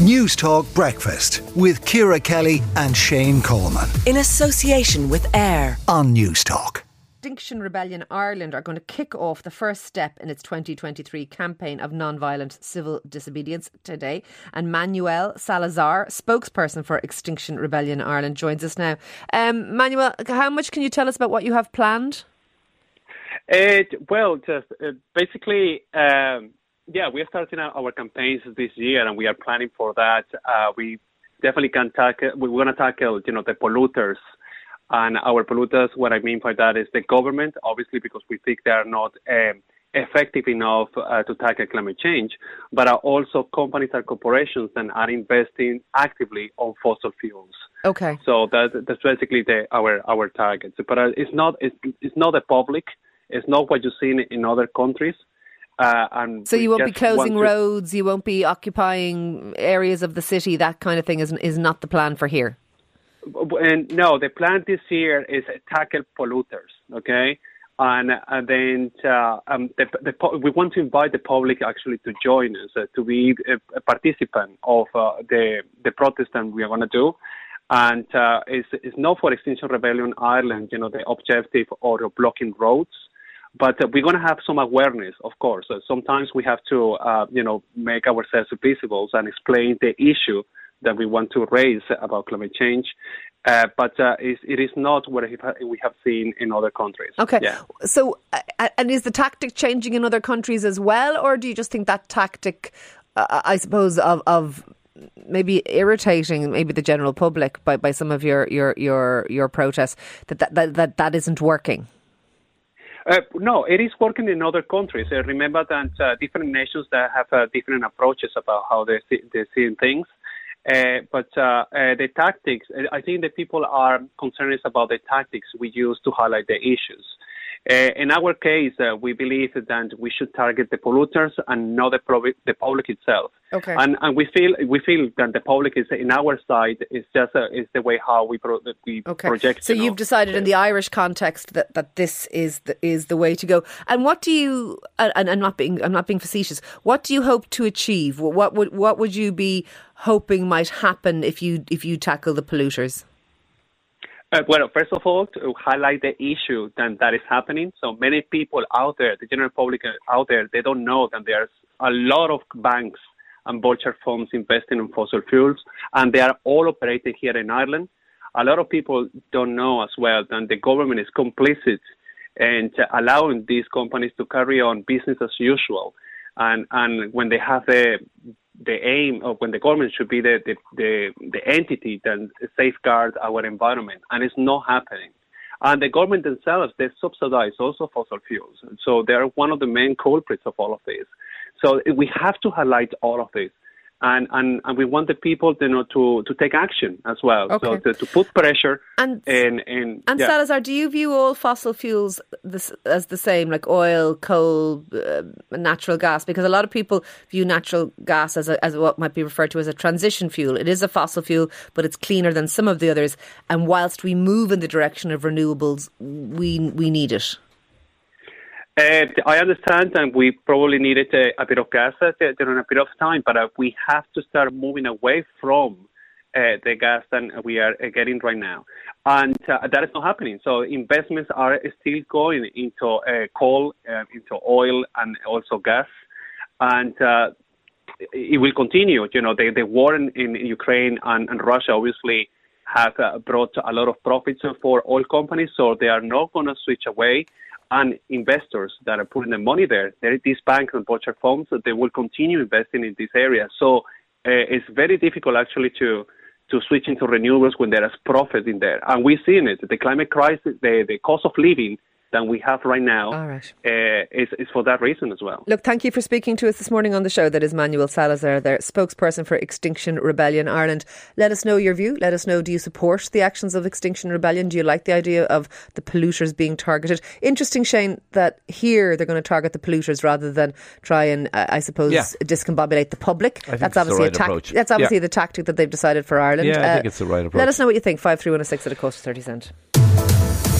News Talk Breakfast with Ciara Kelly and Shane Coleman in association with AIB on News Talk. Extinction Rebellion Ireland are going to kick off the first step in its 2023 campaign of non-violent civil disobedience today. And Manuel Salazar, spokesperson for Extinction Rebellion Ireland, joins us now. Um, Manuel, how much can you tell us about what you have planned? It, well, just uh, basically, um, yeah, we are starting our campaigns this year, and we are planning for that. Uh, we definitely can tackle. We want to tackle, you know, the polluters, and our polluters. What I mean by that is the government, obviously, because we think they are not um, effective enough uh, to tackle climate change, but are also companies and corporations that are investing actively on fossil fuels. Okay. So that, that's basically the, our our targets. But uh, it's not it's, it's not the public. It's not what you see in, in other countries. Uh, and so you won't be closing roads, you won't be occupying areas of the city. That kind of thing is is not the plan for here. And no, the plan this year is tackle polluters. Okay, and, and then uh, um, the, the, we want to invite the public actually to join us uh, to be a, a participant of uh, the the protest that we are going to do. And uh, it's, it's not for Extinction Rebellion Ireland, you know, the objective or blocking roads but uh, we're going to have some awareness, of course. Uh, sometimes we have to, uh, you know, make ourselves visible and explain the issue that we want to raise about climate change. Uh, but uh, it is not what we have seen in other countries. Okay. Yeah. So, uh, and is the tactic changing in other countries as well, or do you just think that tactic, I suppose, of, of maybe irritating maybe the general public by, by some of your your your your protests that that, that, that, that isn't working? Uh, no, it is working in other countries. Uh, remember that uh, different nations that have uh, different approaches about how they see, they see things. Uh, but uh, the tactics, I think that people are concerned about the tactics we use to highlight the issues. Uh, in our case, uh, we believe that we should target the polluters and not the, public, the public itself. Okay. And, and we feel we feel that the public is in our side is just a, is the way how we pro, we okay. project. So you've know. decided in the Irish context that, that this is the, is the way to go. And what do you? And I'm not being I'm not being facetious. What do you hope to achieve? What would what would you be hoping might happen if you if you tackle the polluters? Uh, well, first of all, to highlight the issue that, that is happening. So many people out there, the general public out there, they don't know that there's a lot of banks and vulture funds investing in fossil fuels, and they are all operating here in Ireland. A lot of people don't know as well that the government is complicit in allowing these companies to carry on business as usual. And, and when they have the the aim of when the government should be the, the, the, the entity that safeguards our environment, and it's not happening. And the government themselves, they subsidize also fossil fuels. So they're one of the main culprits of all of this. So we have to highlight all of this and, and, and we want the people you know, to, to take action as well. Okay. So to, to put pressure and, in, in And yeah. Salazar, do you view all fossil fuels this, as the same, like oil, coal, uh, natural gas? Because a lot of people view natural gas as, a, as what might be referred to as a transition fuel. It is a fossil fuel, but it's cleaner than some of the others. And whilst we move in the direction of renewables, we, we need it. Uh, I understand, and we probably needed a, a bit of gas during a bit of time, but uh, we have to start moving away from uh, the gas that we are getting right now, and that is not happening. So investments are still going into coal, into oil, and also gas, and it will continue. You know, the, the war in, in Ukraine and, and Russia obviously have brought a lot of profits for oil companies, so they are not going to switch away and investors that are putting the money there. There these banks and vulture funds, they will continue investing in this area. So uh, it's very difficult actually to to switch into renewables when there is profit in there. And we've seen it. The climate crisis, the, the cost of living than we have right now All right. Uh, is, is for that reason as well. Look, thank you for speaking to us this morning on the show. That is Manuel Salazar, their spokesperson for Extinction Rebellion Ireland. Let us know your view. Let us know do you support the actions of Extinction Rebellion? Do you like the idea of the polluters being targeted? Interesting, Shane, that here they're going to target the polluters rather than try and, uh, I suppose, yeah. discombobulate the public. that's obviously right a tactic. That's obviously yeah. the tactic that they've decided for Ireland. Yeah, I uh, think it's the right approach. Let us know what you think. Five three one six at a cost of thirty cent.